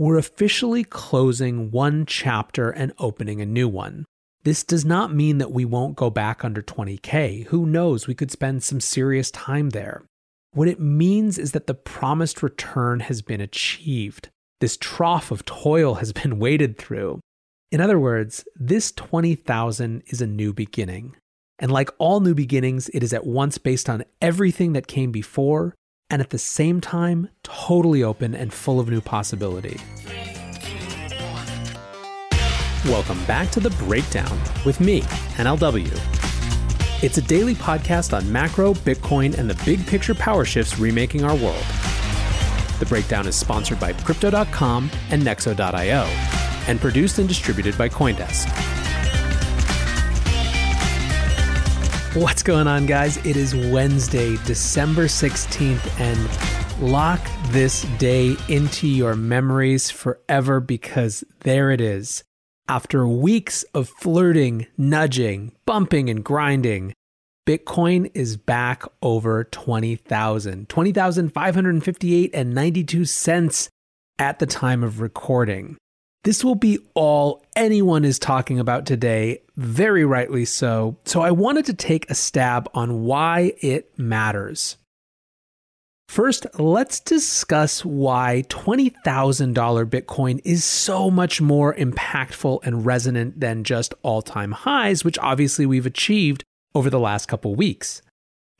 We're officially closing one chapter and opening a new one. This does not mean that we won't go back under 20K. Who knows? We could spend some serious time there. What it means is that the promised return has been achieved. This trough of toil has been waded through. In other words, this 20,000 is a new beginning. And like all new beginnings, it is at once based on everything that came before and at the same time totally open and full of new possibility. Welcome back to The Breakdown with me, NLW. It's a daily podcast on macro, Bitcoin, and the big picture power shifts remaking our world. The breakdown is sponsored by Crypto.com and Nexo.io and produced and distributed by Coindesk. What's going on, guys? It is Wednesday, December 16th, and lock this day into your memories forever because there it is. After weeks of flirting, nudging, bumping, and grinding, Bitcoin is back over 20,000. 20,558 and 92 cents at the time of recording. This will be all anyone is talking about today, very rightly so. So I wanted to take a stab on why it matters. First, let's discuss why $20,000 Bitcoin is so much more impactful and resonant than just all time highs, which obviously we've achieved over the last couple weeks.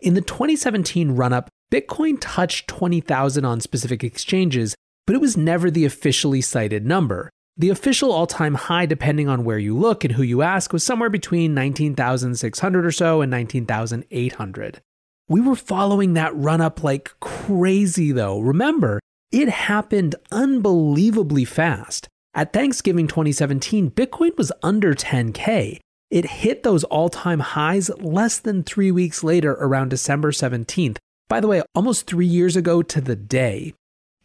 In the 2017 run up, Bitcoin touched 20,000 on specific exchanges, but it was never the officially cited number. The official all time high, depending on where you look and who you ask, was somewhere between 19,600 or so and 19,800. We were following that run up like crazy, though. Remember, it happened unbelievably fast. At Thanksgiving 2017, Bitcoin was under 10K. It hit those all time highs less than three weeks later, around December 17th. By the way, almost three years ago to the day.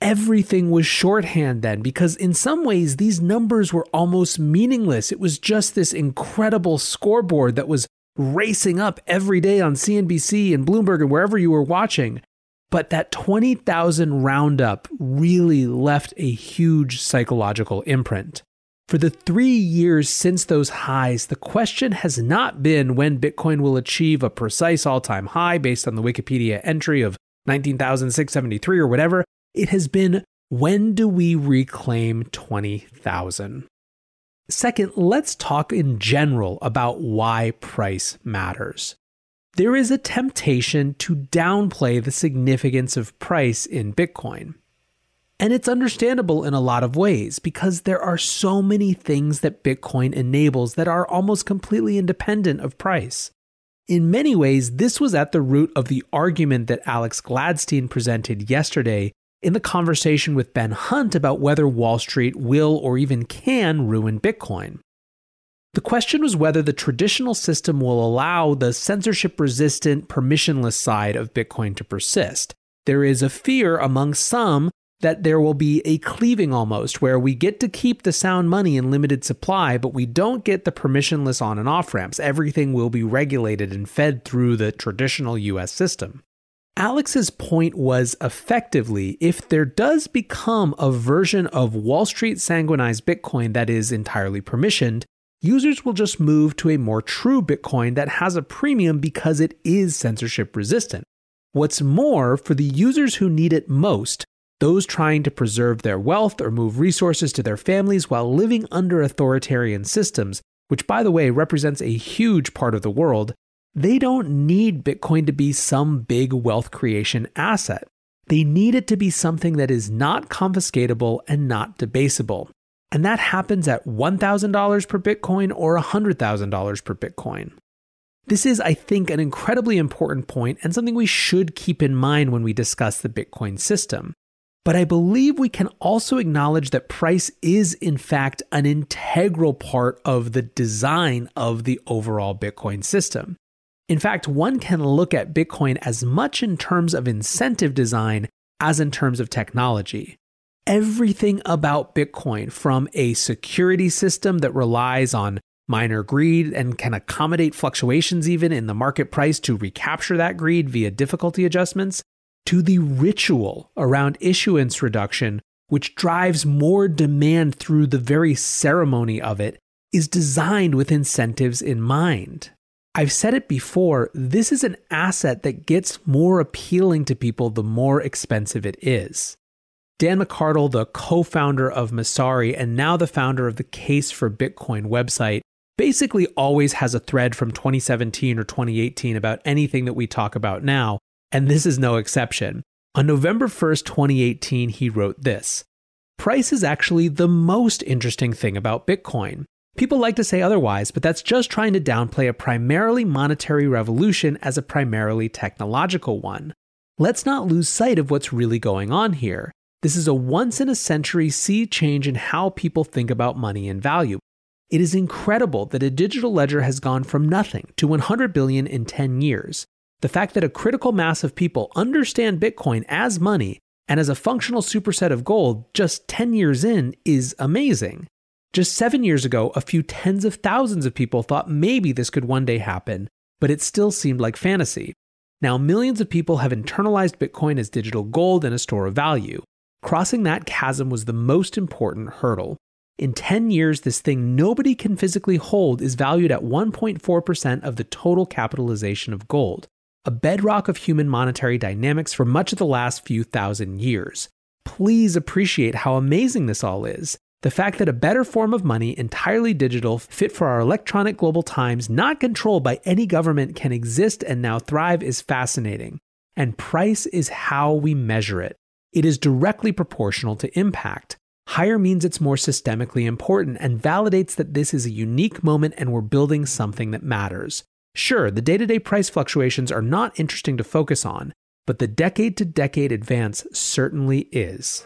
Everything was shorthand then because, in some ways, these numbers were almost meaningless. It was just this incredible scoreboard that was racing up every day on CNBC and Bloomberg and wherever you were watching. But that 20,000 roundup really left a huge psychological imprint. For the three years since those highs, the question has not been when Bitcoin will achieve a precise all time high based on the Wikipedia entry of 19,673 or whatever. It has been when do we reclaim 20,000? Second, let's talk in general about why price matters. There is a temptation to downplay the significance of price in Bitcoin. And it's understandable in a lot of ways because there are so many things that Bitcoin enables that are almost completely independent of price. In many ways, this was at the root of the argument that Alex Gladstein presented yesterday in the conversation with Ben Hunt about whether Wall Street will or even can ruin Bitcoin. The question was whether the traditional system will allow the censorship resistant, permissionless side of Bitcoin to persist. There is a fear among some that there will be a cleaving almost, where we get to keep the sound money in limited supply, but we don't get the permissionless on and off ramps. Everything will be regulated and fed through the traditional US system. Alex's point was effectively if there does become a version of Wall Street sanguinized Bitcoin that is entirely permissioned, users will just move to a more true Bitcoin that has a premium because it is censorship resistant. What's more, for the users who need it most, those trying to preserve their wealth or move resources to their families while living under authoritarian systems, which, by the way, represents a huge part of the world, they don't need Bitcoin to be some big wealth creation asset. They need it to be something that is not confiscatable and not debasable. And that happens at $1,000 per Bitcoin or $100,000 per Bitcoin. This is, I think, an incredibly important point and something we should keep in mind when we discuss the Bitcoin system. But I believe we can also acknowledge that price is, in fact, an integral part of the design of the overall Bitcoin system. In fact, one can look at Bitcoin as much in terms of incentive design as in terms of technology. Everything about Bitcoin, from a security system that relies on miner greed and can accommodate fluctuations even in the market price to recapture that greed via difficulty adjustments, to the ritual around issuance reduction, which drives more demand through the very ceremony of it, is designed with incentives in mind. I've said it before, this is an asset that gets more appealing to people the more expensive it is. Dan McArdle, the co founder of Messari and now the founder of the Case for Bitcoin website, basically always has a thread from 2017 or 2018 about anything that we talk about now, and this is no exception. On November 1st, 2018, he wrote this Price is actually the most interesting thing about Bitcoin. People like to say otherwise, but that's just trying to downplay a primarily monetary revolution as a primarily technological one. Let's not lose sight of what's really going on here. This is a once in a century sea change in how people think about money and value. It is incredible that a digital ledger has gone from nothing to 100 billion in 10 years. The fact that a critical mass of people understand Bitcoin as money and as a functional superset of gold just 10 years in is amazing. Just seven years ago, a few tens of thousands of people thought maybe this could one day happen, but it still seemed like fantasy. Now, millions of people have internalized Bitcoin as digital gold and a store of value. Crossing that chasm was the most important hurdle. In 10 years, this thing nobody can physically hold is valued at 1.4% of the total capitalization of gold, a bedrock of human monetary dynamics for much of the last few thousand years. Please appreciate how amazing this all is. The fact that a better form of money, entirely digital, fit for our electronic global times, not controlled by any government, can exist and now thrive is fascinating. And price is how we measure it. It is directly proportional to impact. Higher means it's more systemically important and validates that this is a unique moment and we're building something that matters. Sure, the day to day price fluctuations are not interesting to focus on, but the decade to decade advance certainly is.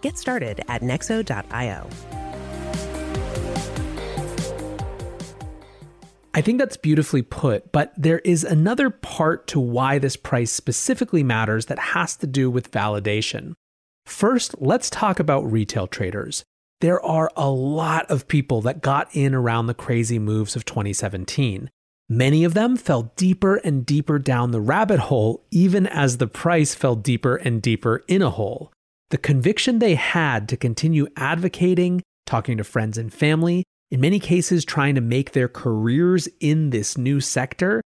Get started at nexo.io. I think that's beautifully put, but there is another part to why this price specifically matters that has to do with validation. First, let's talk about retail traders. There are a lot of people that got in around the crazy moves of 2017. Many of them fell deeper and deeper down the rabbit hole, even as the price fell deeper and deeper in a hole. The conviction they had to continue advocating, talking to friends and family, in many cases trying to make their careers in this new sector,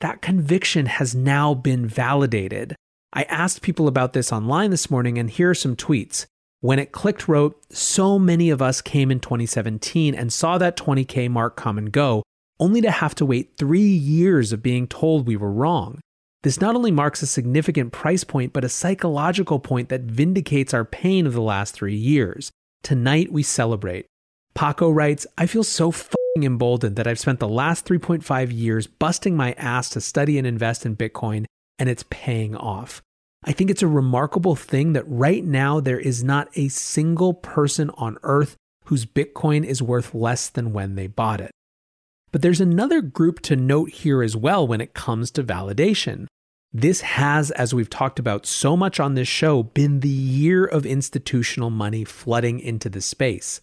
that conviction has now been validated. I asked people about this online this morning, and here are some tweets. When it clicked, wrote, So many of us came in 2017 and saw that 20K mark come and go, only to have to wait three years of being told we were wrong. This not only marks a significant price point, but a psychological point that vindicates our pain of the last three years. Tonight we celebrate. Paco writes, I feel so fucking emboldened that I've spent the last 3.5 years busting my ass to study and invest in Bitcoin, and it's paying off. I think it's a remarkable thing that right now there is not a single person on earth whose Bitcoin is worth less than when they bought it. But there's another group to note here as well when it comes to validation. This has, as we've talked about so much on this show, been the year of institutional money flooding into the space.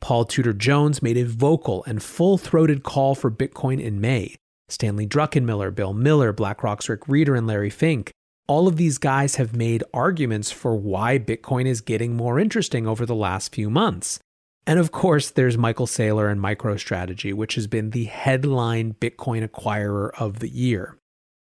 Paul Tudor Jones made a vocal and full throated call for Bitcoin in May. Stanley Druckenmiller, Bill Miller, BlackRock's Rick Rieder, and Larry Fink all of these guys have made arguments for why Bitcoin is getting more interesting over the last few months. And of course, there's Michael Saylor and MicroStrategy, which has been the headline Bitcoin acquirer of the year.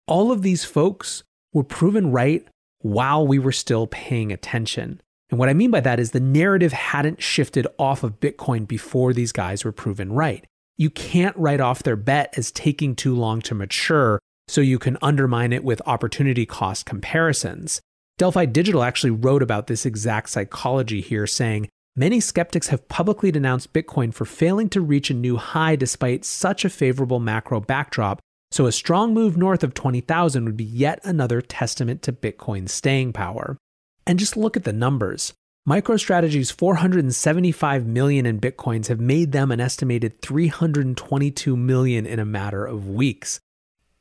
All of these folks were proven right while we were still paying attention. And what I mean by that is the narrative hadn't shifted off of Bitcoin before these guys were proven right. You can't write off their bet as taking too long to mature so you can undermine it with opportunity cost comparisons. Delphi Digital actually wrote about this exact psychology here, saying, Many skeptics have publicly denounced Bitcoin for failing to reach a new high despite such a favorable macro backdrop, so a strong move north of 20,000 would be yet another testament to Bitcoin's staying power. And just look at the numbers. MicroStrategy's 475 million in Bitcoins have made them an estimated 322 million in a matter of weeks.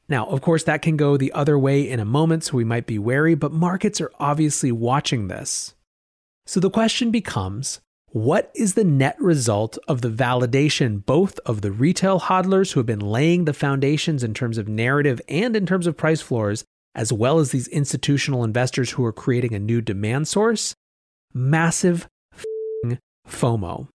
Now, of course, that can go the other way in a moment, so we might be wary, but markets are obviously watching this. So the question becomes what is the net result of the validation both of the retail hodlers who have been laying the foundations in terms of narrative and in terms of price floors, as well as these institutional investors who are creating a new demand source? Massive FOMO.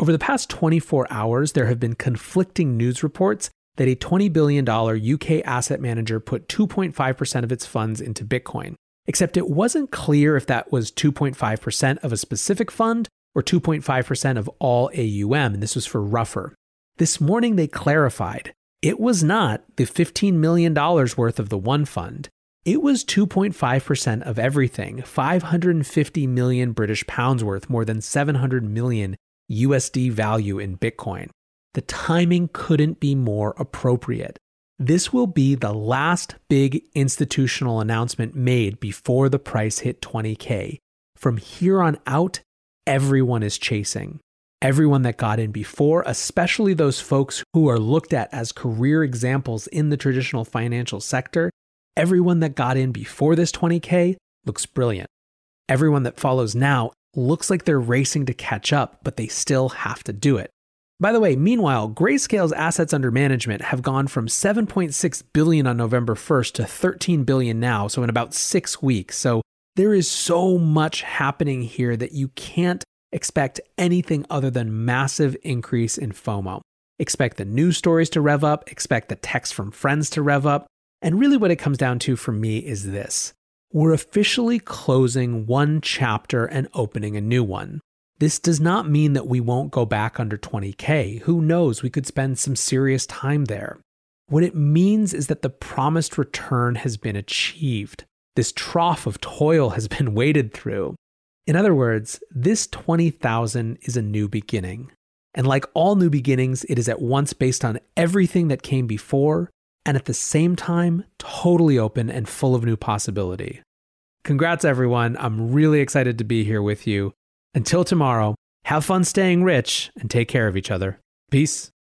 Over the past 24 hours, there have been conflicting news reports that a $20 billion UK asset manager put 2.5% of its funds into Bitcoin. Except it wasn't clear if that was 2.5% of a specific fund or 2.5% of all AUM, and this was for Ruffer. This morning they clarified it was not the $15 million worth of the one fund. It was 2.5% of everything, 550 million British pounds worth, more than 700 million USD value in Bitcoin. The timing couldn't be more appropriate. This will be the last big institutional announcement made before the price hit 20K. From here on out, everyone is chasing. Everyone that got in before, especially those folks who are looked at as career examples in the traditional financial sector, everyone that got in before this 20K looks brilliant. Everyone that follows now looks like they're racing to catch up, but they still have to do it. By the way, meanwhile, Grayscale's assets under management have gone from 7.6 billion on November 1st to 13 billion now, so in about 6 weeks. So there is so much happening here that you can't expect anything other than massive increase in FOMO. Expect the news stories to rev up, expect the texts from friends to rev up, and really what it comes down to for me is this. We're officially closing one chapter and opening a new one. This does not mean that we won't go back under 20K. Who knows? We could spend some serious time there. What it means is that the promised return has been achieved. This trough of toil has been waded through. In other words, this 20,000 is a new beginning. And like all new beginnings, it is at once based on everything that came before and at the same time totally open and full of new possibility. Congrats, everyone. I'm really excited to be here with you. Until tomorrow, have fun staying rich and take care of each other. Peace.